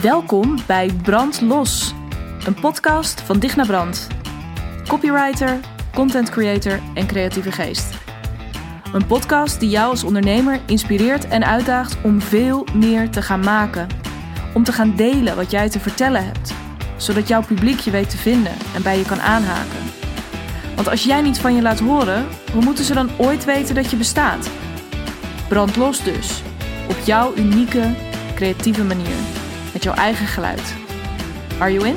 Welkom bij Brand Los, een podcast van Digna Brand. Copywriter, content creator en creatieve geest. Een podcast die jou als ondernemer inspireert en uitdaagt om veel meer te gaan maken. Om te gaan delen wat jij te vertellen hebt, zodat jouw publiek je weet te vinden en bij je kan aanhaken. Want als jij niet van je laat horen, hoe moeten ze dan ooit weten dat je bestaat? Brand los dus, op jouw unieke, creatieve manier, met jouw eigen geluid. Are you in?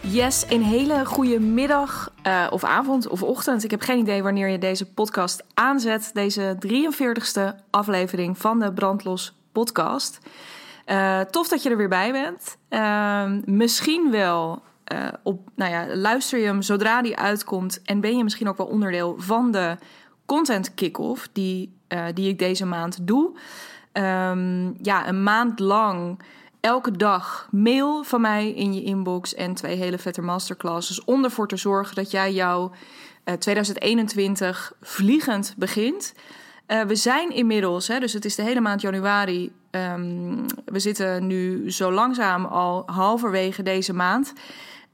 Yes, een hele goede middag uh, of avond of ochtend. Ik heb geen idee wanneer je deze podcast aanzet. Deze 43ste aflevering van de Brandlos podcast. Uh, tof dat je er weer bij bent. Uh, misschien wel uh, op, nou ja, luister je hem zodra die uitkomt en ben je misschien ook wel onderdeel van de content kick-off die, die ik deze maand doe. Um, ja, een maand lang elke dag mail van mij in je inbox en twee hele vette masterclasses om ervoor te zorgen dat jij jouw 2021 vliegend begint. Uh, we zijn inmiddels, hè, dus het is de hele maand januari. Um, we zitten nu zo langzaam al halverwege deze maand.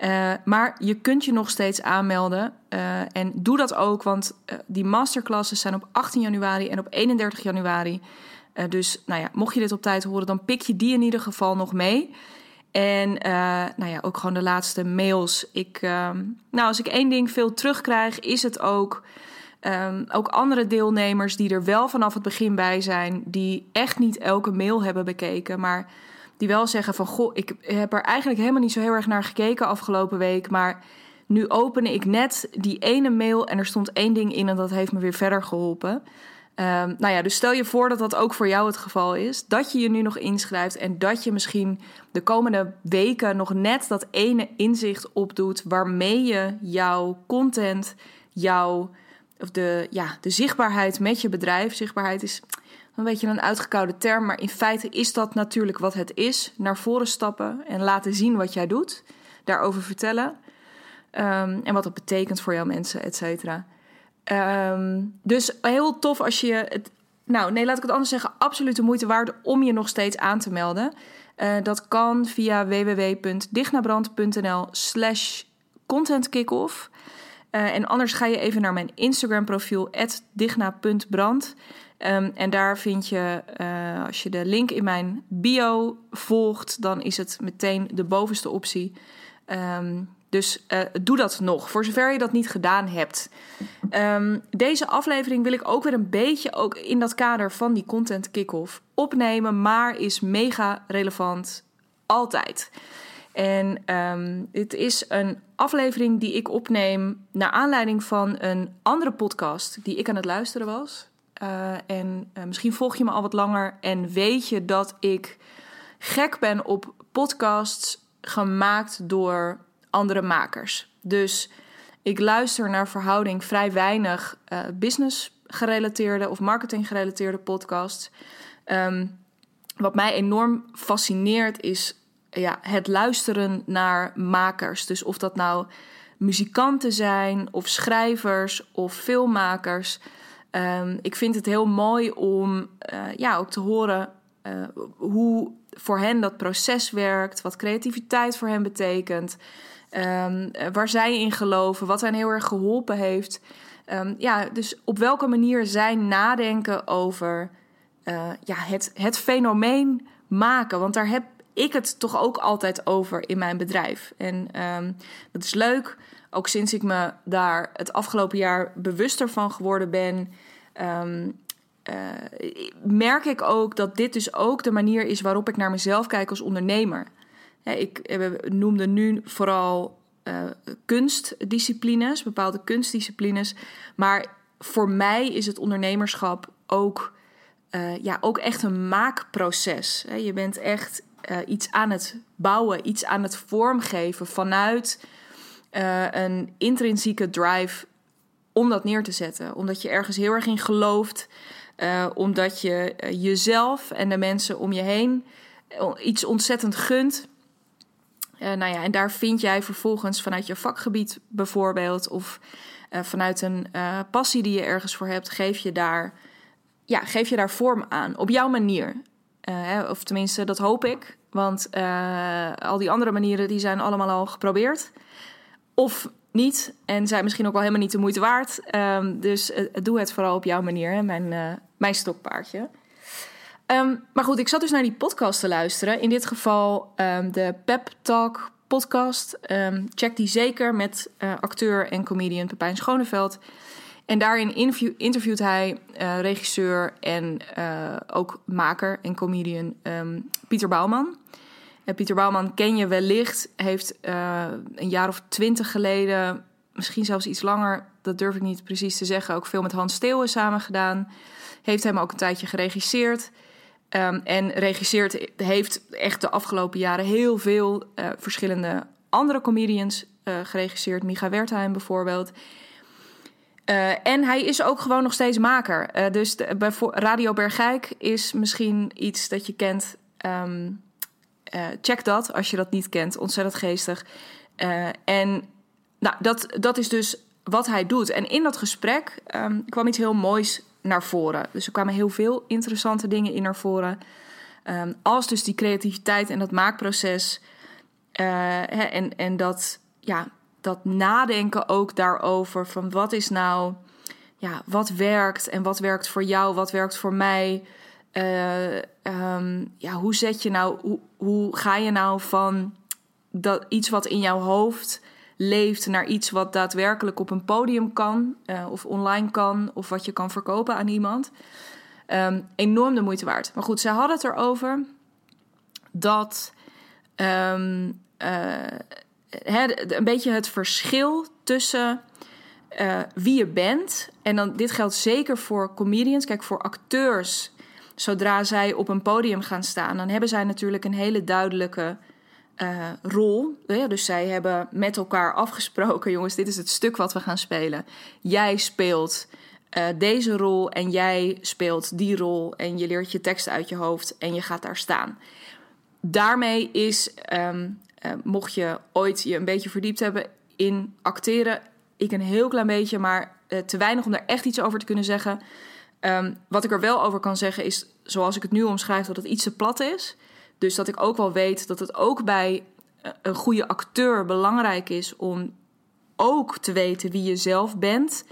Uh, maar je kunt je nog steeds aanmelden. Uh, en doe dat ook, want die masterclasses zijn op 18 januari en op 31 januari. dus nou ja, mocht je dit op tijd horen, dan pik je die in ieder geval nog mee. En nou ja, ook gewoon de laatste mails. Ik, ehm, nou, als ik één ding veel terugkrijg, is het ook Um, ook andere deelnemers die er wel vanaf het begin bij zijn, die echt niet elke mail hebben bekeken, maar die wel zeggen van goh, ik heb er eigenlijk helemaal niet zo heel erg naar gekeken afgelopen week, maar nu opende ik net die ene mail en er stond één ding in en dat heeft me weer verder geholpen. Um, nou ja, dus stel je voor dat dat ook voor jou het geval is. Dat je je nu nog inschrijft en dat je misschien de komende weken nog net dat ene inzicht opdoet waarmee je jouw content, jouw of de, ja, de zichtbaarheid met je bedrijf. Zichtbaarheid is een beetje een uitgekoude term, maar in feite is dat natuurlijk wat het is. Naar voren stappen en laten zien wat jij doet. Daarover vertellen. Um, en wat dat betekent voor jouw mensen, et cetera. Um, dus heel tof als je het. Nou, nee, laat ik het anders zeggen. Absoluut de moeite waard om je nog steeds aan te melden. Uh, dat kan via www.dignabrand.nl/slash content kickoff. Uh, en anders ga je even naar mijn Instagram profiel digna.brand. Um, en daar vind je, uh, als je de link in mijn bio volgt, dan is het meteen de bovenste optie. Um, dus uh, doe dat nog, voor zover je dat niet gedaan hebt. Um, deze aflevering wil ik ook weer een beetje ook in dat kader van die content kick-off opnemen, maar is mega relevant altijd. En um, het is een aflevering die ik opneem naar aanleiding van een andere podcast die ik aan het luisteren was. Uh, en uh, misschien volg je me al wat langer en weet je dat ik gek ben op podcasts gemaakt door andere makers. Dus ik luister naar verhouding vrij weinig uh, business gerelateerde of marketing gerelateerde podcasts. Um, wat mij enorm fascineert is ja, het luisteren naar makers. Dus of dat nou muzikanten zijn, of schrijvers, of filmmakers. Um, ik vind het heel mooi om uh, ja, ook te horen uh, hoe voor hen dat proces werkt, wat creativiteit voor hen betekent, um, waar zij in geloven, wat hen heel erg geholpen heeft. Um, ja, dus op welke manier zij nadenken over uh, ja, het, het fenomeen maken. Want daar heb ik het toch ook altijd over in mijn bedrijf. En um, dat is leuk. Ook sinds ik me daar het afgelopen jaar bewuster van geworden ben, um, uh, merk ik ook dat dit dus ook de manier is waarop ik naar mezelf kijk als ondernemer. ik eh, noemde nu vooral uh, kunstdisciplines, bepaalde kunstdisciplines. Maar voor mij is het ondernemerschap ook, ja, ook echt een maakproces. Je bent echt uh, iets aan het bouwen, iets aan het vormgeven vanuit uh, een intrinsieke drive om dat neer te zetten. Omdat je ergens heel erg in gelooft, uh, omdat je jezelf en de mensen om je heen iets ontzettend gunt. nou ja, en daar vind jij vervolgens vanuit je vakgebied bijvoorbeeld, of vanuit een passie die je ergens voor hebt, geef je daar ja, geef je daar vorm aan, op jouw manier. Uh, of tenminste, dat hoop ik. Want uh, al die andere manieren die zijn allemaal al geprobeerd. Of niet. En zijn misschien ook wel helemaal niet de moeite waard. Um, dus uh, doe het vooral op jouw manier, hè, mijn, mijn stokpaardje. Um, maar goed, ik zat dus naar die podcast te luisteren. In dit geval um, de Pep Talk podcast. check die zeker met acteur en comedian Pepijn Schoneveld. En daarin interview, interviewt hij uh, regisseur en uh, ook maker en comedian um, Pieter Bouwman. Pieter Bouwman ken je wellicht, heeft uh, een jaar of twintig geleden, misschien zelfs iets langer, dat durf ik niet precies te zeggen, ook veel met Hans Steeuwen samen gedaan. Heeft hem ook een tijdje geregisseerd. Um, en regisseert heeft echt de afgelopen jaren heel veel verschillende andere comedians geregisseerd. Micha Wertheim bijvoorbeeld. Uh, en hij is ook gewoon nog steeds maker. Uh, dus bij Radio Bergijk is misschien iets dat je kent. Um, uh, check dat als je dat niet kent. Ontzettend geestig. en nou, dat, dat is dus wat hij doet. En in dat gesprek um, kwam iets heel moois naar voren. Dus er kwamen heel veel interessante dingen in naar voren. Um, als dus die creativiteit en dat maakproces. Hè, en, en dat ja, dat nadenken ook daarover van wat is nou, ja, wat werkt en wat werkt voor jou, wat werkt voor mij. Uh, um, ja, hoe zet je nou, hoe, hoe ga je nou van dat iets wat in jouw hoofd leeft naar iets wat daadwerkelijk op een podium kan uh, of online kan of wat je kan verkopen aan iemand. Um, enorm de moeite waard. Maar goed, zij hadden het erover dat um, uh, een beetje het verschil tussen uh, wie je bent. En dan, dit geldt zeker voor comedians. Kijk, voor acteurs, zodra zij op een podium gaan staan, dan hebben zij natuurlijk een hele duidelijke uh, rol. Ja, dus zij hebben met elkaar afgesproken: jongens, dit is het stuk wat we gaan spelen. Jij speelt. Uh, deze rol en jij speelt die rol en je leert je tekst uit je hoofd en je gaat daar staan. Daarmee is um, uh, mocht je ooit je een beetje verdiept hebben in acteren, ik een heel klein beetje, maar uh, te weinig om daar echt iets over te kunnen zeggen. Um, wat ik er wel over kan zeggen is, zoals ik het nu omschrijf, dat het iets te plat is. Dus dat ik ook wel weet dat het ook bij eh, een goede acteur belangrijk is om ook te weten wie je zelf bent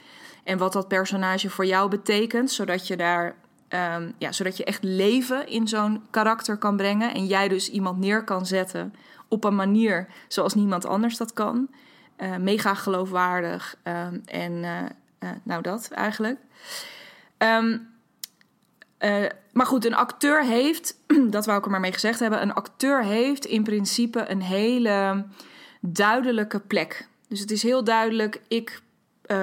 en wat dat personage voor jou betekent, zodat je daar um, ja, zodat je echt leven in zo'n karakter kan brengen en jij dus iemand neer kan zetten op een manier zoals niemand anders dat kan. Uh, mega geloofwaardig um, en uh, uh, nou dat eigenlijk. Um, maar goed, een acteur heeft, dat wou ik er maar mee gezegd hebben, een acteur heeft in principe een hele duidelijke plek. Dus het is heel duidelijk, ik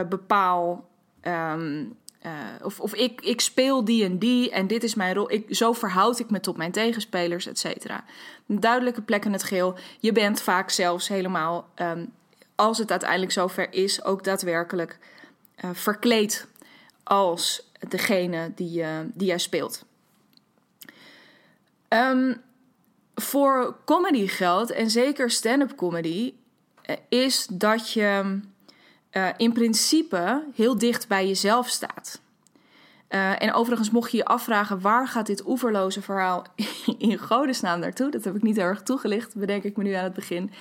bepaal um, uh, of of ik, ik speel die en die en dit is mijn rol. Ik, zo verhoud ik me tot mijn tegenspelers, et cetera. Een duidelijke plek in het geheel. Je bent vaak zelfs helemaal, um, als het uiteindelijk zover is, ook daadwerkelijk uh, verkleed als degene die, uh, die jij speelt. Um, voor comedy geldt, en zeker stand-up comedy, is dat je uh, in principe heel dicht bij jezelf staat. Uh, en overigens, mocht je je afvragen waar gaat dit oeverloze verhaal in godesnaam naartoe, dat heb ik niet heel erg toegelicht, bedenk ik me nu aan het begin.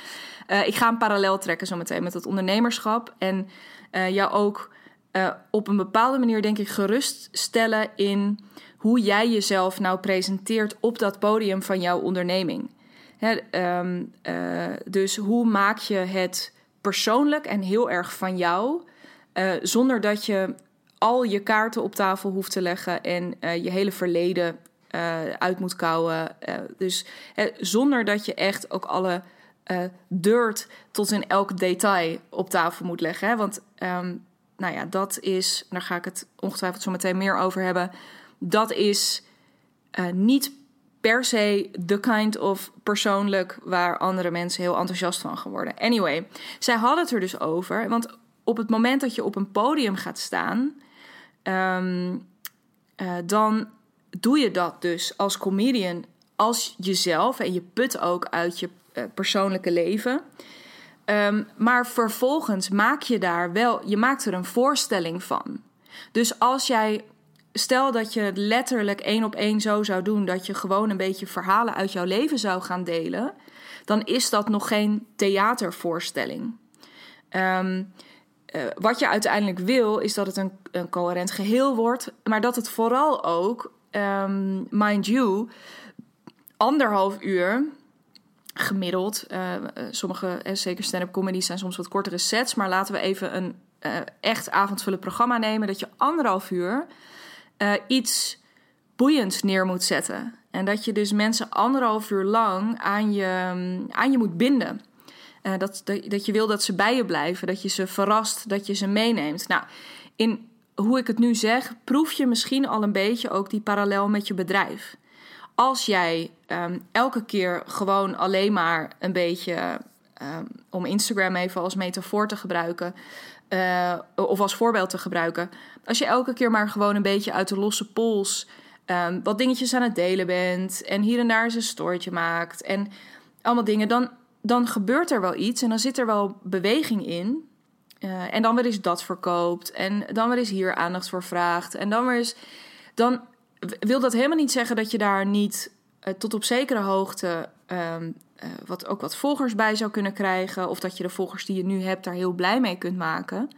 Uh, ik ga een parallel trekken zometeen met het ondernemerschap en jou ook op een bepaalde manier, denk ik, geruststellen in hoe jij jezelf nou presenteert op dat podium van jouw onderneming. Hè, um, dus hoe maak je het persoonlijk en heel erg van jou. Uh, zonder dat je al je kaarten op tafel hoeft te leggen en uh, je hele verleden uh, uit moet kouwen. dus zonder dat je echt ook alle dirt tot in elk detail op tafel moet leggen. Hè? Want um, nou ja, dat is, daar ga ik het ongetwijfeld zo meteen meer over hebben. Dat is niet per se de kind of persoonlijk waar andere mensen heel enthousiast van geworden. Anyway, zij hadden het er dus over. Want op het moment dat je op een podium gaat staan, um, uh, dan doe je dat dus als comedian als jezelf en je put ook uit je uh, persoonlijke leven. Um, maar vervolgens maak je daar wel, je maakt er een voorstelling van. Dus als jij stel dat je letterlijk één op één zo zou doen, dat je gewoon een beetje verhalen uit jouw leven zou gaan delen, dan is dat nog geen theatervoorstelling. Ehm, eh, wat je uiteindelijk wil, is dat het een, een coherent geheel wordt, maar dat het vooral ook, um, mind you, anderhalf uur gemiddeld. Uh, sommige, zeker stand-up comedy, zijn soms wat kortere sets. Maar laten we even een echt avondvullend programma nemen. Dat je anderhalf uur uh, iets boeiends neer moet zetten. En dat je dus mensen anderhalf uur lang aan je, aan je moet binden. Uh, dat, dat, je wil dat ze bij je blijven, dat je ze verrast, dat je ze meeneemt. Nou, in hoe ik het nu zeg, proef je misschien al een beetje ook die parallel met je bedrijf. Als jij um, elke keer gewoon alleen maar een beetje, um, om Instagram even als metafoor te gebruiken, uh, of als voorbeeld te gebruiken. Als je elke keer maar gewoon een beetje uit de losse pols um, wat dingetjes aan het delen bent en hier en daar eens een stoortje maakt en allemaal dingen, dan, dan gebeurt er wel iets en dan zit er wel beweging in. Uh, en dan weer eens dat verkoopt en dan weer eens hier aandacht voor vraagt en dan weer eens. Dan wil dat helemaal niet zeggen dat je daar niet uh, tot op zekere hoogte um, uh, wat, ook wat volgers bij zou kunnen krijgen. Of dat je de volgers die je nu hebt daar heel blij mee kunt maken.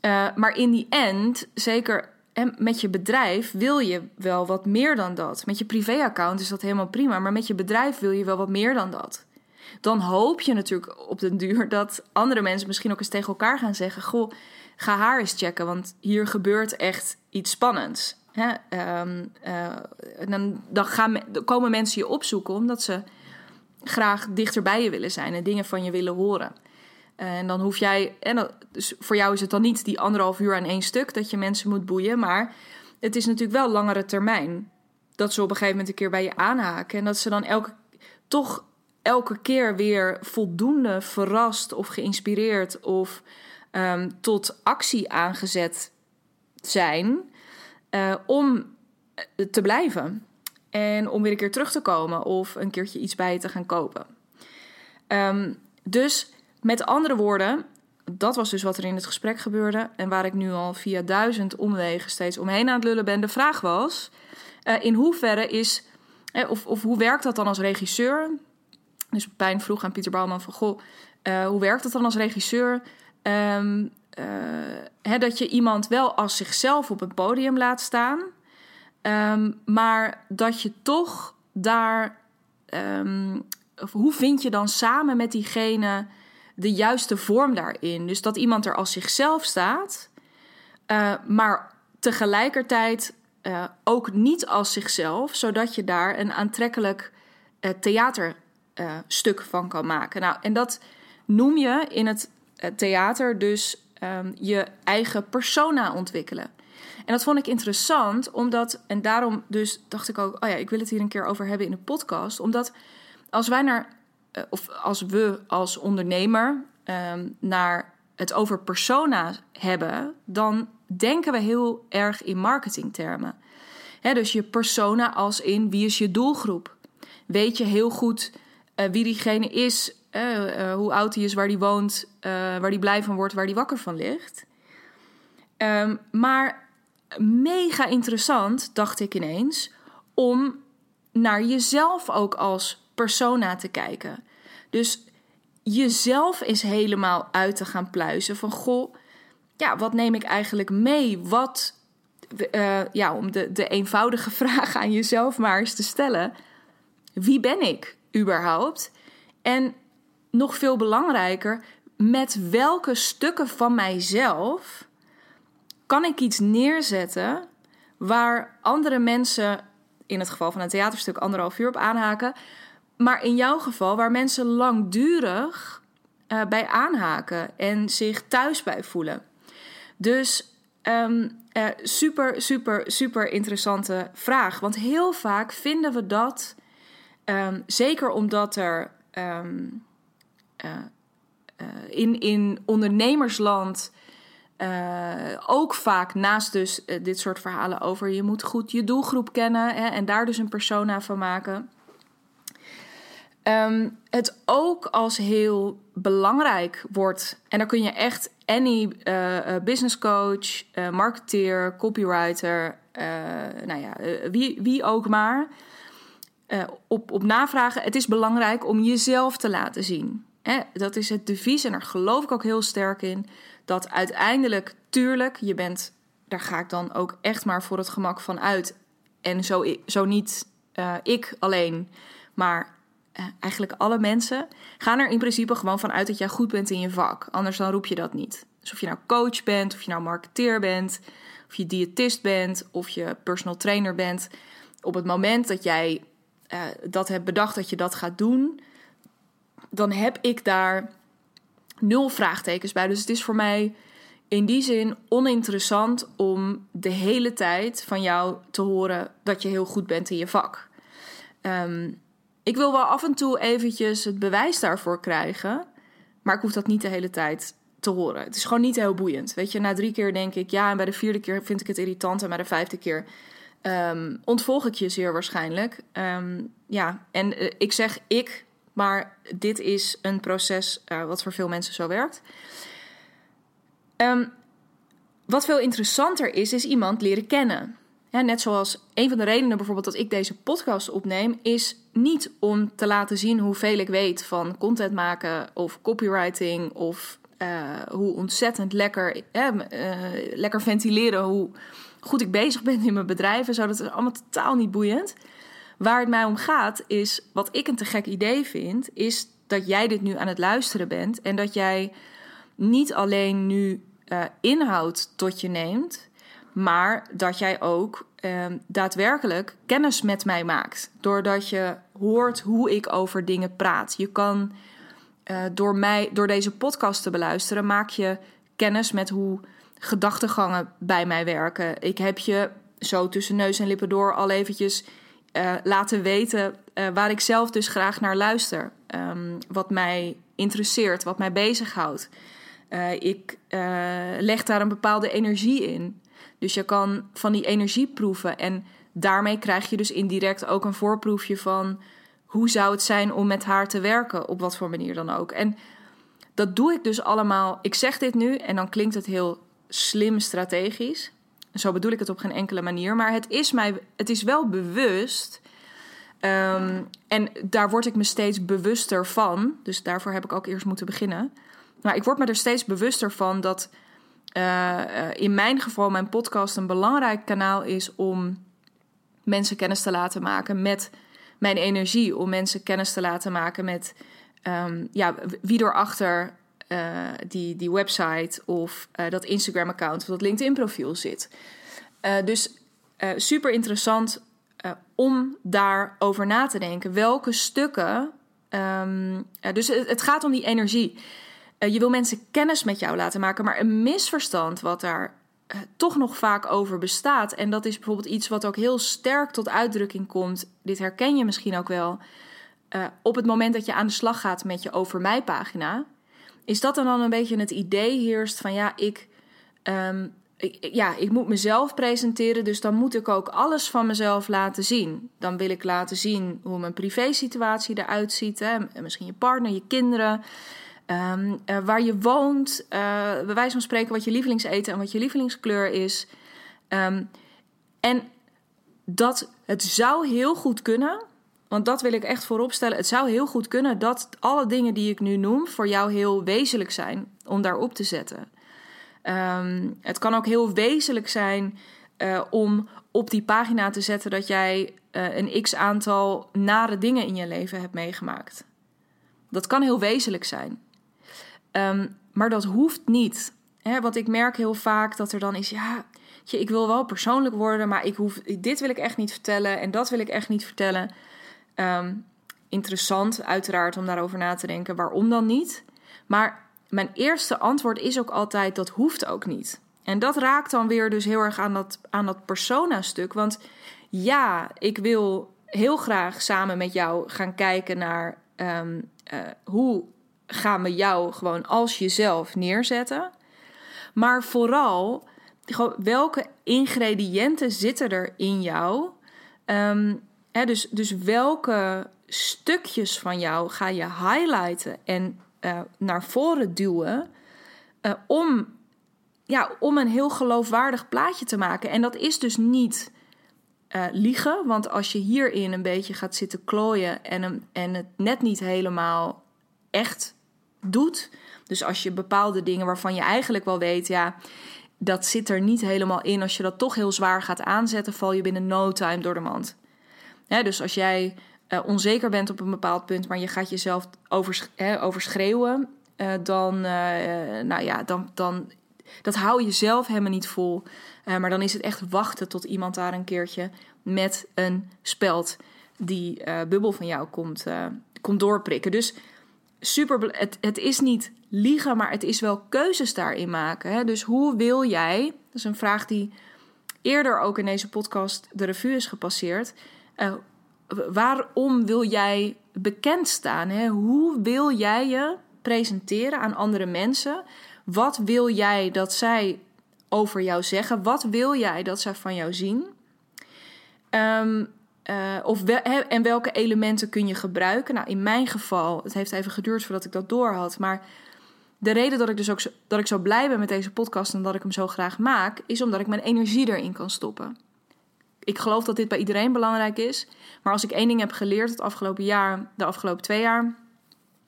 Uh, maar in die end, zeker met je bedrijf, wil je wel wat meer dan dat. Met je privéaccount is dat helemaal prima. Maar met je bedrijf wil je wel wat meer dan dat. Dan hoop je natuurlijk op den duur dat andere mensen misschien ook eens tegen elkaar gaan zeggen: Goh, ga haar eens checken, want hier gebeurt echt iets spannends. Hè? Um, uh, dan, dan, gaan, dan komen mensen je opzoeken omdat ze graag dichter bij je willen zijn en dingen van je willen horen. En dan hoef jij, en dus voor jou is het dan niet die anderhalf uur aan één stuk dat je mensen moet boeien, maar het is natuurlijk wel langere termijn. Dat ze op een gegeven moment een keer bij je aanhaken en dat ze dan elke, toch elke keer weer voldoende verrast of geïnspireerd of um, tot actie aangezet zijn uh, om te blijven. En om weer een keer terug te komen of een keertje iets bij te gaan kopen. Um, dus met andere woorden, dat was dus wat er in het gesprek gebeurde. En waar ik nu al via duizend omwegen steeds omheen aan het lullen ben. De vraag was: uh, in hoeverre is. Eh, of, of hoe werkt dat dan als regisseur? Dus Pijn vroeg aan Pieter Bouwman van... Goh, uh, hoe werkt dat dan als regisseur? Um, uh, dat je iemand wel als zichzelf op een podium laat staan... Um, maar dat je toch daar. Um, hoe vind je dan samen met diegene de juiste vorm daarin? Dus dat iemand er als zichzelf staat, uh, maar tegelijkertijd uh, ook niet als zichzelf, zodat je daar een aantrekkelijk uh, theaterstuk van kan maken. Nou, en dat noem je in het theater dus um, je eigen persona ontwikkelen. En dat vond ik interessant, omdat, en daarom dus dacht ik ook, oh ja, ik wil het hier een keer over hebben in de podcast. Omdat als wij naar, eh, of als we als ondernemer um, naar het over persona hebben, dan denken we heel erg in marketingtermen. He, dus je persona als in wie is je doelgroep? Weet je heel goed uh, wie diegene is, uh, hoe oud hij is, waar hij woont, waar hij blij van wordt, waar hij wakker van ligt. Um, maar mega interessant, dacht ik ineens, om naar jezelf ook als persona te kijken. Dus jezelf is helemaal uit te gaan pluizen van goh, ja, wat neem ik eigenlijk mee? Wat, uh, ja, om de, de eenvoudige vraag aan jezelf maar eens te stellen: wie ben ik überhaupt? En nog veel belangrijker, met welke stukken van mijzelf kan ik iets neerzetten waar andere mensen, in het geval van een theaterstuk, anderhalf uur op aanhaken. Maar in jouw geval, waar mensen langdurig uh, bij aanhaken en zich thuis bij voelen. Dus um, uh, super, super, super interessante vraag. Want heel vaak vinden we dat, um, zeker omdat er um, uh, in, in ondernemersland uh, ook vaak naast dus uh, dit soort verhalen over je moet goed je doelgroep kennen hè, en daar dus een persona van maken. Ehm, het ook als heel belangrijk wordt. En dan kun je echt any uh, business coach, marketeer, copywriter, nou ja, wie, wie ook maar. op, op navragen. Het is belangrijk om jezelf te laten zien. Hè? Dat is het devies en daar geloof ik ook heel sterk in. Dat uiteindelijk, tuurlijk, je bent, daar ga ik dan ook echt maar voor het gemak van uit. En zo, zo niet ik alleen, maar eh, eigenlijk alle mensen gaan er in principe gewoon van uit dat jij goed bent in je vak. Anders dan roep je dat niet. Dus of je nou coach bent, of je nou marketeer bent, of je diëtist bent, of je personal trainer bent. Op het moment dat jij uh, dat hebt bedacht dat je dat gaat doen, dan heb ik daar nul vraagtekens bij. Dus het is voor mij in die zin oninteressant om de hele tijd van jou te horen dat je heel goed bent in je vak. Um, ik wil wel af en toe eventjes het bewijs daarvoor krijgen. Maar ik hoef dat niet de hele tijd te horen. Het is gewoon niet heel boeiend. Weet je, na drie keer denk ik ja. En bij de vierde keer vind ik het irritant. En bij de vijfde keer um, ontvolg ik je zeer waarschijnlijk. Um, ja, en uh, ik zeg ik. Maar dit is een proces uh, wat voor veel mensen zo werkt. Um, wat veel interessanter is, is iemand leren kennen. Ja, net zoals een van de redenen bijvoorbeeld dat ik deze podcast opneem, is niet om te laten zien hoeveel ik weet van content maken of copywriting of uh, hoe ontzettend lekker, uh, lekker ventileren, hoe goed ik bezig ben in mijn bedrijf en zo. Dat is allemaal totaal niet boeiend. Waar het mij om gaat is, wat ik een te gek idee vind, is dat jij dit nu aan het luisteren bent en dat jij niet alleen nu uh, inhoud tot je neemt, maar dat jij ook ehm, daadwerkelijk kennis met mij maakt. Doordat je hoort hoe ik over dingen praat. Je kan uh, door, mij, door deze podcast te beluisteren, maak je kennis met hoe gedachtegangen bij mij werken. Ik heb je zo tussen neus en lippen door al eventjes uh, laten weten uh, waar ik zelf dus graag naar luister. Um, wat mij interesseert, wat mij bezighoudt. Uh, ik leg daar een bepaalde energie in. Dus je kan van die energie proeven. En daarmee krijg je dus indirect ook een voorproefje van hoe zou het zijn om met haar te werken, op wat voor manier dan ook. En dat doe ik dus allemaal. Ik zeg dit nu en dan klinkt het heel slim strategisch. Zo bedoel ik het op geen enkele manier. Maar het is, mij, het is wel bewust. Um, en daar word ik me steeds bewuster van. Dus daarvoor heb ik ook eerst moeten beginnen. Maar ik word me er steeds bewuster van dat uh, in mijn geval mijn podcast een belangrijk kanaal is om mensen kennis te laten maken met mijn energie. Om mensen kennis te laten maken met um, ja, wie erachter uh, die, die website of uh, dat Instagram-account of dat LinkedIn-profiel zit. dus super interessant om daarover na te denken. Welke stukken. Um, dus het, gaat om die energie. Je wil mensen kennis met jou laten maken, maar een misverstand wat daar toch nog vaak over bestaat. En dat is bijvoorbeeld iets wat ook heel sterk tot uitdrukking komt. Dit herken je misschien ook wel. Op het moment dat je aan de slag gaat met je over mij pagina, is dat dan, dan een beetje het idee heerst van ja, ik, um, ik, ja, ik moet mezelf presenteren, dus dan moet ik ook alles van mezelf laten zien. Dan wil ik laten zien hoe mijn privésituatie eruit ziet, hè? misschien je partner, je kinderen. Um, uh, waar je woont, uh, bij wijze van spreken wat je lievelingseten en wat je lievelingskleur is. Um, en dat het zou heel goed kunnen, want dat wil ik echt voorop stellen. Het zou heel goed kunnen dat alle dingen die ik nu noem voor jou heel wezenlijk zijn om daarop te zetten. Um, het kan ook heel wezenlijk zijn uh, om op die pagina te zetten dat jij een x aantal nare dingen in je leven hebt meegemaakt. Dat kan heel wezenlijk zijn. Um, maar dat hoeft niet. Hè, want ik merk heel vaak dat er dan is, ja, ik wil wel persoonlijk worden, maar ik hoef, dit wil ik echt niet vertellen en dat wil ik echt niet vertellen. Um, interessant, uiteraard, om daarover na te denken. Waarom dan niet? Maar mijn eerste antwoord is ook altijd: dat hoeft ook niet. En dat raakt dan weer dus heel erg aan dat, aan dat persona-stuk. Want ja, ik wil heel graag samen met jou gaan kijken naar um, uh, hoe gaan we jou gewoon als jezelf neerzetten. Maar vooral, welke ingrediënten zitten er in jou? Um, dus, dus welke stukjes van jou ga je highlighten en uh, naar voren duwen uh, om, ja, om een heel geloofwaardig plaatje te maken. En dat is dus niet uh, liegen, want als je hierin een beetje gaat zitten klooien en, en het net niet helemaal echt doet. Dus als je bepaalde dingen waarvan je eigenlijk wel weet, ja, dat zit er niet helemaal in. Als je dat toch heel zwaar gaat aanzetten, val je binnen no time door de mand. Dus als jij uh, onzeker bent op een bepaald punt, maar je gaat jezelf overs overschreeuwen, uh, dan, uh, nou ja, dan, dan, dat hou je zelf helemaal niet vol. maar dan is het echt wachten tot iemand daar een keertje met een speld die bubbel van jou komt, komt doorprikken. Dus super, het, het is niet liegen, maar het is wel keuzes daarin maken. Hè? Dus hoe wil jij, dat is een vraag die eerder ook in deze podcast de revue is gepasseerd. Uh, waarom wil jij bekend staan? Hè? Hoe wil jij je presenteren aan andere mensen? Wat wil jij dat zij over jou zeggen? Wat wil jij dat zij van jou zien? Um, of en welke elementen kun je gebruiken? Nou, in mijn geval, het heeft even geduurd voordat ik dat door had. Maar de reden dat ik dus ook dat ik zo blij ben met deze podcast en dat ik hem zo graag maak, is omdat ik mijn energie erin kan stoppen. Ik geloof dat dit bij iedereen belangrijk is. Maar als ik één ding heb geleerd het afgelopen jaar, de afgelopen twee jaar,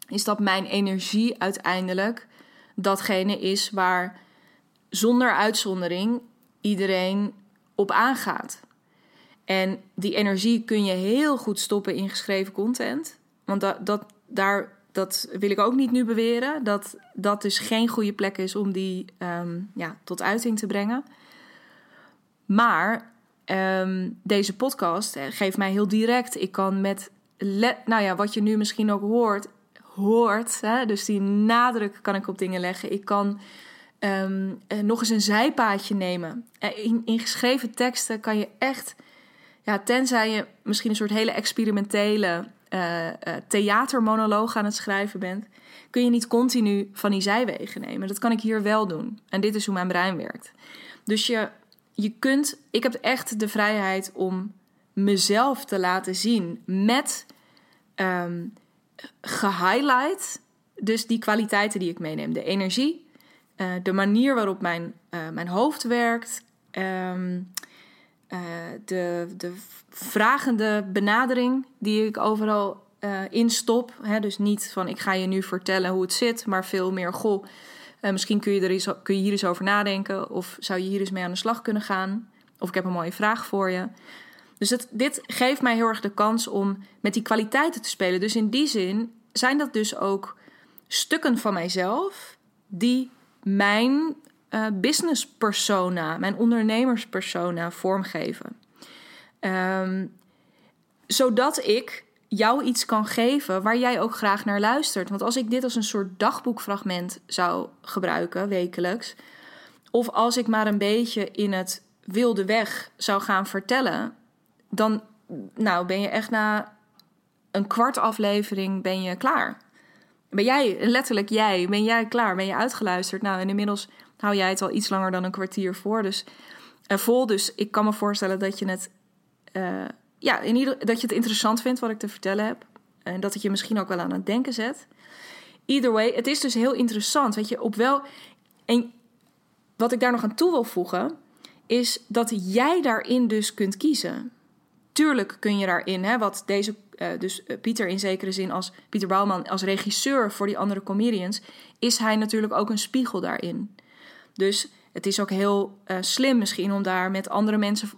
is dat mijn energie uiteindelijk datgene is waar zonder uitzondering iedereen op aangaat. En die energie kun je heel goed stoppen in geschreven content. Want dat, dat, daar, dat wil ik ook niet nu beweren. Dat dat dus geen goede plek is om die um, ja, tot uiting te brengen. Maar um, deze podcast geeft mij heel direct. Ik kan met, nou ja, wat je nu misschien ook hoort, hoort. Hè, dus die nadruk kan ik op dingen leggen. Ik kan um, nog eens een zijpaadje nemen. In, in geschreven teksten kan je echt ja, tenzij je misschien een soort hele experimentele theatermonoloog aan het schrijven bent, kun je niet continu van die zijwegen nemen. Dat kan ik hier wel doen. En dit is hoe mijn brein werkt. Dus je, je kunt, ik heb echt de vrijheid om mezelf te laten zien met um, gehighlight. Dus die kwaliteiten die ik meeneem. De energie, uh, de manier waarop mijn, mijn hoofd werkt. Um, uh, de, de vragende benadering die ik overal instop. Hè? Dus niet van ik ga je nu vertellen hoe het zit, maar veel meer goh. Uh, misschien kun je, er eens, kun je hier eens over nadenken. Of zou je hier eens mee aan de slag kunnen gaan. Of ik heb een mooie vraag voor je. Dus dit geeft mij heel erg de kans om met die kwaliteiten te spelen. Dus in die zin zijn dat dus ook stukken van mijzelf die mijn uh, business persona, mijn ondernemerspersona vormgeven. Um, zodat ik jou iets kan geven waar jij ook graag naar luistert. Want als ik dit als een soort dagboekfragment zou gebruiken, wekelijks, of als ik maar een beetje in het wilde weg zou gaan vertellen, dan nou, ben je echt na een kwart aflevering ben je klaar. Ben jij, letterlijk jij, ben jij klaar? Ben je uitgeluisterd? Nou, en inmiddels hou jij het al iets langer dan een kwartier voor. Dus uh, vol. Dus ik kan me voorstellen dat je het. Uh, ja, in ieder, dat je het interessant vindt wat ik te vertellen heb. En dat het je misschien ook wel aan het denken zet. Either way, het is dus heel interessant. Weet je, op wel. En wat ik daar nog aan toe wil voegen, is dat jij daarin dus kunt kiezen. Tuurlijk kun je daarin, hè, wat deze, uh, dus Pieter in zekere zin als Pieter Bouwman, als regisseur voor die andere comedians, is hij natuurlijk ook een spiegel daarin. Dus het is ook heel uh, slim misschien om daar met andere mensen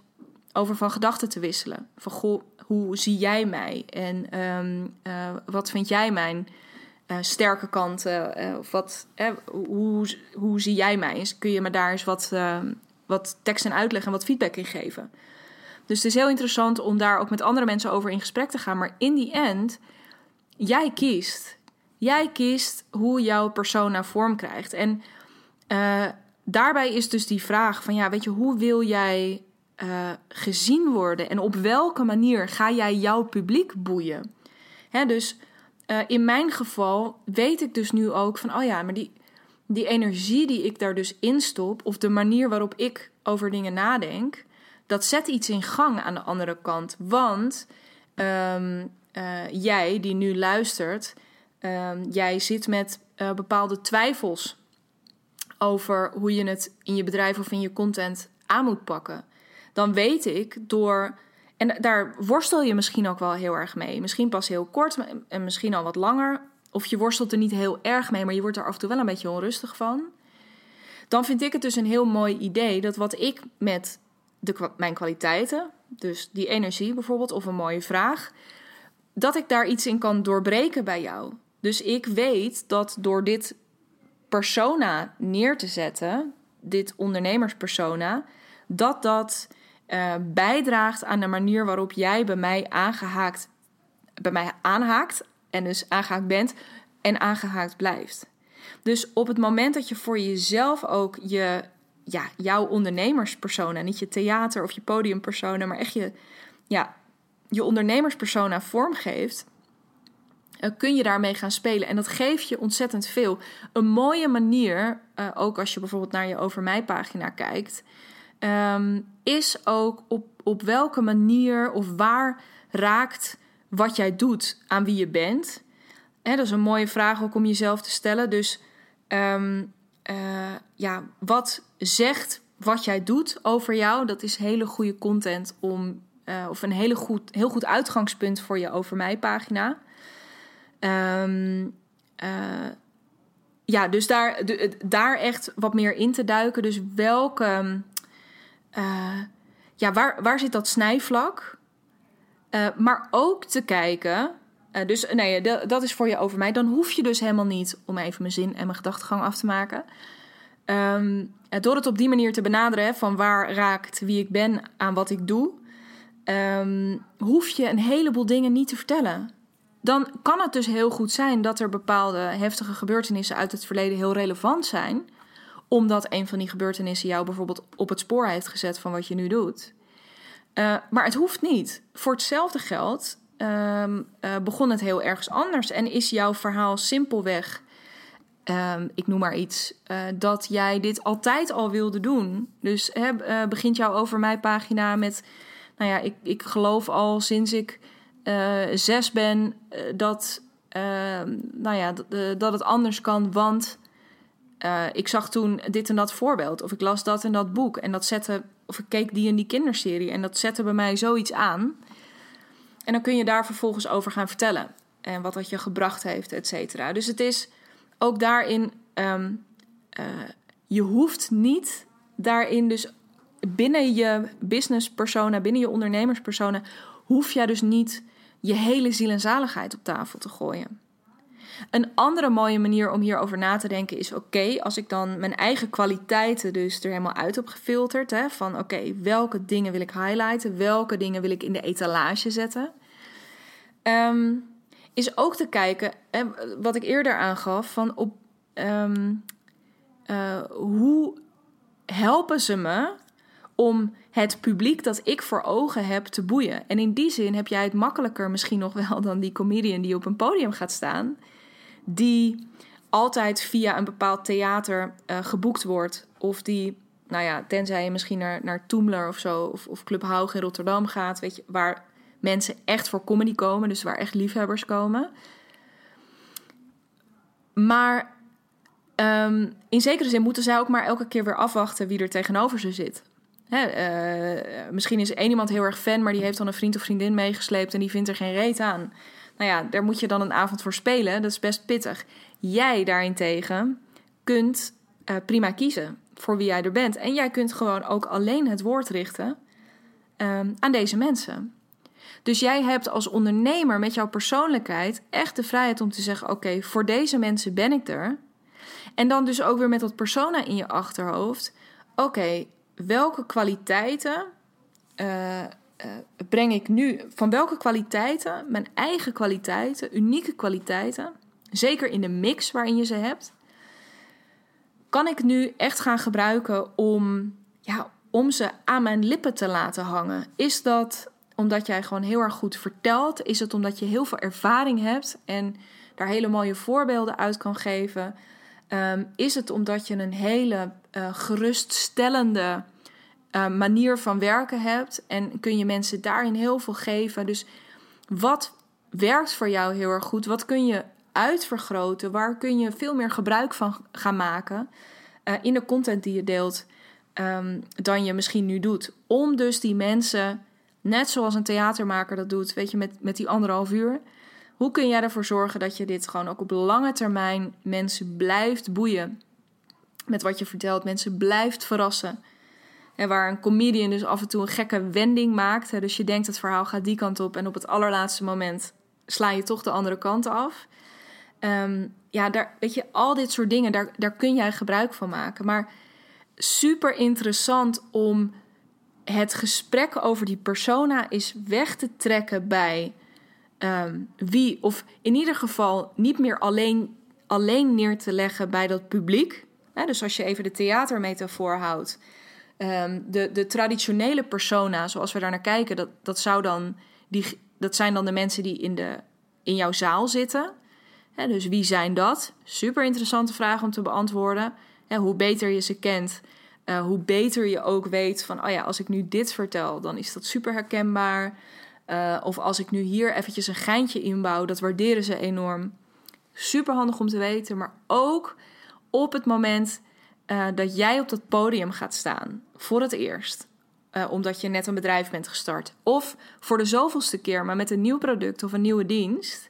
over van gedachten te wisselen. Van goh, hoe zie jij mij? En um, uh, wat vind jij mijn uh, sterke kanten? of wat, hoe, hoe zie jij mij? kun je me daar eens wat, ehm, wat tekst en uitleg en wat feedback in geven? Dus het is heel interessant om daar ook met andere mensen over in gesprek te gaan. Maar in die end, jij kiest. Jij kiest hoe jouw persona vorm krijgt. En uh, daarbij is dus die vraag van ja, weet je, hoe wil jij uh, gezien worden en op welke manier ga jij jouw publiek boeien? Hè, dus uh, in mijn geval weet ik dus nu ook van oh ja, maar die, die energie die ik daar dus instop of de manier waarop ik over dingen nadenk, dat zet iets in gang aan de andere kant. Want um, eh, jij die nu luistert, ehm, jij zit met eh, bepaalde twijfels over hoe je het in je bedrijf of in je content aan moet pakken, dan weet ik door. En daar worstel je misschien ook wel heel erg mee. Misschien pas heel kort en misschien al wat langer. Of je worstelt er niet heel erg mee, maar je wordt er af en toe wel een beetje onrustig van. Dan vind ik het dus een heel mooi idee dat wat ik met de, mijn kwaliteiten, dus die energie bijvoorbeeld, of een mooie vraag, dat ik daar iets in kan doorbreken bij jou. Dus ik weet dat door dit persona neer te zetten, dit ondernemerspersona, dat dat uh, bijdraagt aan de manier waarop jij bij mij aangehaakt, bij mij aanhaakt en dus aangehaakt bent en aangehaakt blijft. Dus op het moment dat je voor jezelf ook je, ja, jouw ondernemerspersona, niet je theater of je podiumpersona, maar echt je, ja, je ondernemerspersona vormgeeft, uh, kun je daarmee gaan spelen. En dat geeft je ontzettend veel. Een mooie manier, uh, ook als je bijvoorbeeld naar je Over Mij pagina kijkt, um, is ook op, op welke manier of waar raakt wat jij doet aan wie je bent. Hè, dat is een mooie vraag ook om jezelf te stellen. Dus um, uh, ja, wat zegt wat jij doet over jou? Dat is hele goede content om, uh, of een hele goed, heel goed uitgangspunt voor je Over Mij pagina. Um, uh, ja, dus daar, daar echt wat meer in te duiken. Dus welke. Uh, ja, waar, waar zit dat snijvlak? Uh, maar ook te kijken. dus nee, dat is voor je over mij. Dan hoef je dus helemaal niet, om even mijn zin en mijn gedachtegang af te maken. Um, door het op die manier te benaderen, van waar raakt wie ik ben aan wat ik doe, um, hoef je een heleboel dingen niet te vertellen dan kan het dus heel goed zijn dat er bepaalde heftige gebeurtenissen uit het verleden heel relevant zijn, omdat een van die gebeurtenissen jou bijvoorbeeld op het spoor heeft gezet van wat je nu doet. Uh, maar het hoeft niet. Voor hetzelfde geld uh, uh, begon het heel ergens anders en is jouw verhaal simpelweg, ehm, ik noem maar iets, eh, dat jij dit altijd al wilde doen. Dus begint jouw over mij pagina met, nou ja, ik, ik geloof al sinds ik zes ben, dat, uh, nou ja, dat het anders kan, want ik zag toen dit en dat voorbeeld, of ik las dat en dat boek, en dat zette, of ik keek die en die kinderserie, en dat zette bij mij zoiets aan. En dan kun je daar vervolgens over gaan vertellen, en wat dat je gebracht heeft, et cetera. Dus het is ook daarin, um, je hoeft niet daarin dus binnen je business persona, binnen je ondernemerspersona, hoef jij dus niet je hele ziel en zaligheid op tafel te gooien. Een andere mooie manier om hierover na te denken is: oké, als ik dan mijn eigen kwaliteiten dus er helemaal uit heb gefilterd, hè, van oké, welke dingen wil ik highlighten, welke dingen wil ik in de etalage zetten, um, is ook te kijken, hè, wat ik eerder aangaf, van op um, uh, hoe helpen ze me om het publiek dat ik voor ogen heb te boeien. En in die zin heb jij het makkelijker misschien nog wel dan die comedian die op een podium gaat staan, die altijd via een bepaald theater uh, geboekt wordt. Of die, nou ja, tenzij je misschien naar, naar Toomler of zo, of, of Club Haug in Rotterdam gaat, weet je, waar mensen echt voor comedy komen, dus waar echt liefhebbers komen. Maar um, in zekere zin moeten zij ook maar elke keer weer afwachten wie er tegenover ze zit. Hè, uh, misschien is één iemand heel erg fan, maar die heeft dan een vriend of vriendin meegesleept en die vindt er geen reet aan. Nou ja, daar moet je dan een avond voor spelen. Dat is best pittig. Jij daarentegen kunt uh, prima kiezen voor wie jij er bent. En jij kunt gewoon ook alleen het woord richten um, aan deze mensen. Dus jij hebt als ondernemer met jouw persoonlijkheid echt de vrijheid om te zeggen: oké, voor deze mensen ben ik er. En dan dus ook weer met dat persona in je achterhoofd. Oké, welke kwaliteiten uh, uh, breng ik nu, van welke kwaliteiten, mijn eigen kwaliteiten, unieke kwaliteiten, zeker in de mix waarin je ze hebt, kan ik nu echt gaan gebruiken om, ja, om ze aan mijn lippen te laten hangen? Is dat omdat jij gewoon heel erg goed vertelt? Is het omdat je heel veel ervaring hebt en daar hele mooie voorbeelden uit kan geven? Um, is het omdat je een hele uh, geruststellende uh, manier van werken hebt en kun je mensen daarin heel veel geven. Dus wat werkt voor jou heel erg goed? Wat kun je uitvergroten? Waar kun je veel meer gebruik van gaan maken uh, in de content die je deelt um, dan je misschien nu doet? Om dus die mensen, net zoals een theatermaker dat doet, weet je, met, met die anderhalf uur. Hoe kun jij ervoor zorgen dat je dit gewoon ook op lange termijn mensen blijft boeien? Met wat je vertelt, mensen blijft verrassen. En waar een comedian dus af en toe een gekke wending maakt. Hè, dus je denkt het verhaal gaat die kant op en op het allerlaatste moment sla je toch de andere kant af. Ehm, ja, daar, weet je, al dit soort dingen, daar, daar kun jij gebruik van maken. Maar super interessant om het gesprek over die persona is weg te trekken bij ehm, wie, of in ieder geval niet meer alleen, alleen neer te leggen bij dat publiek. dus als je even de theatermetafoor houdt, um, de, de traditionele persona, zoals we daar naar kijken, dat, dat, zou dan die, dat zijn dan de mensen die in, de, in jouw zaal zitten. dus wie zijn dat? Super interessante vraag om te beantwoorden. hoe beter je ze kent, uh, hoe beter je ook weet van, oh ja, als ik nu dit vertel, dan is dat super herkenbaar. Uh, of als ik nu hier eventjes een geintje inbouw, dat waarderen ze enorm. Super handig om te weten, maar ook op het moment uh, dat jij op dat podium gaat staan voor het eerst. Uh, omdat je net een bedrijf bent gestart. Of voor de zoveelste keer, maar met een nieuw product of een nieuwe dienst.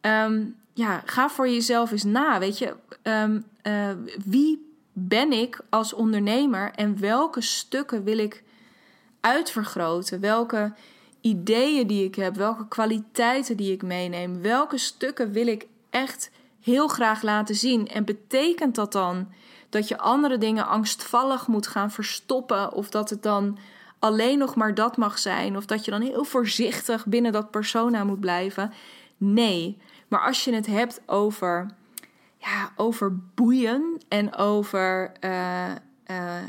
Um, ja, ga voor jezelf eens na. Weet je, um, uh, wie ben ik als ondernemer en welke stukken wil ik uitvergroten? Welke ideeën die ik heb, welke kwaliteiten die ik meeneem, welke stukken wil ik echt heel graag laten zien? En betekent dat dan dat je andere dingen angstvallig moet gaan verstoppen of dat het dan alleen nog maar dat mag zijn of dat je dan heel voorzichtig binnen dat persona moet blijven? Nee, maar als je het hebt over ja, over boeien en over uh, uh,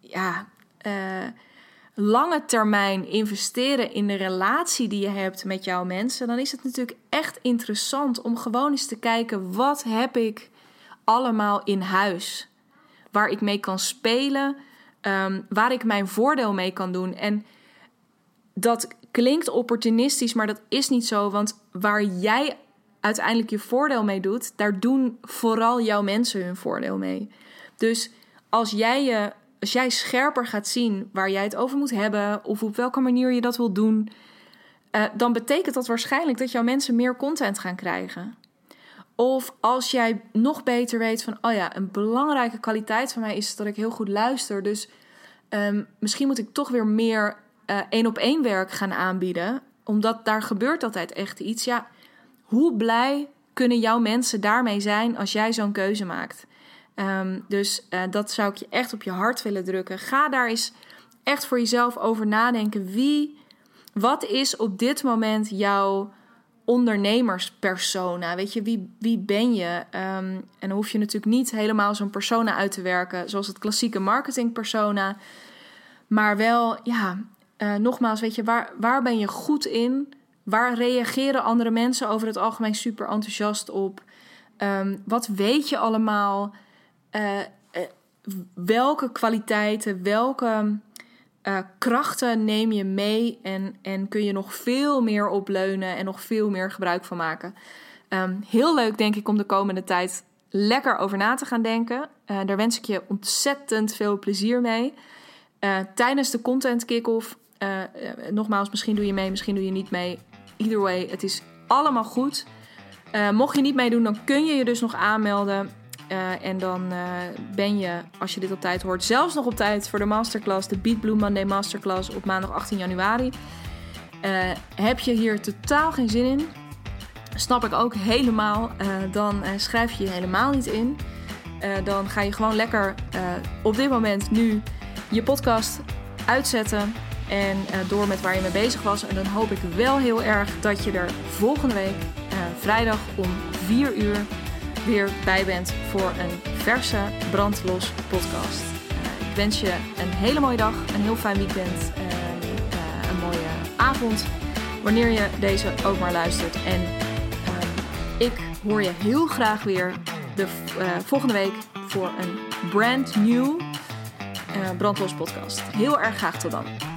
ja, uh, lange termijn investeren in de relatie die je hebt met jouw mensen, dan is het natuurlijk echt interessant om gewoon eens te kijken wat heb ik allemaal in huis, waar ik mee kan spelen, um, waar ik mijn voordeel mee kan doen. En dat klinkt opportunistisch, maar dat is niet zo, want waar jij uiteindelijk je voordeel mee doet, daar doen vooral jouw mensen hun voordeel mee. Dus als jij, je, als jij scherper gaat zien waar jij het over moet hebben, of op welke manier je dat wil doen, uh, dan betekent dat waarschijnlijk dat jouw mensen meer content gaan krijgen. Of als jij nog beter weet van, oh ja, een belangrijke kwaliteit van mij is dat ik heel goed luister. Dus um, misschien moet ik toch weer meer uh, één op één werk gaan aanbieden. Omdat daar gebeurt altijd echt iets. Ja, hoe blij kunnen jouw mensen daarmee zijn als jij zo'n keuze maakt? Um, dus uh, dat zou ik je echt op je hart willen drukken. Ga daar eens echt voor jezelf over nadenken. Wie, wat is op dit moment jouw ondernemerspersona? Weet je, wie, wie ben je? Um, en dan hoef je natuurlijk niet helemaal zo'n persona uit te werken, zoals het klassieke marketingpersona. Maar wel, ja, uh, nogmaals, weet je, waar, waar ben je goed in? Waar reageren andere mensen over het algemeen super enthousiast op? Um, wat weet je allemaal? Uh, uh, welke kwaliteiten, welke uh, krachten neem je mee en, en kun je nog veel meer opleunen en nog veel meer gebruik van maken? Um, heel leuk, denk ik, om de komende tijd lekker over na te gaan denken. daar wens ik je ontzettend veel plezier mee. tijdens de content kick-off, nogmaals, misschien doe je mee, misschien doe je niet mee either way, het is allemaal goed. Mocht je niet meedoen, dan kun je je dus nog aanmelden. Uh, en dan uh, ben je, als je dit op tijd hoort, zelfs nog op tijd voor de masterclass, de Beat Blue Monday Masterclass op maandag 18 januari. heb je hier totaal geen zin in? Snap ik ook helemaal. dan schrijf je je helemaal niet in. dan ga je gewoon lekker op dit moment nu je podcast uitzetten en door met waar je mee bezig was. En dan hoop ik wel heel erg dat je er volgende week, vrijdag om 4 uur, weer bij bent voor een verse brandlos podcast. Uh, ik wens je een hele mooie dag, een heel fijn weekend, een mooie avond, wanneer je deze ook maar luistert. En ik hoor je heel graag weer de volgende week voor een brand new brandlos podcast. Heel erg graag tot dan.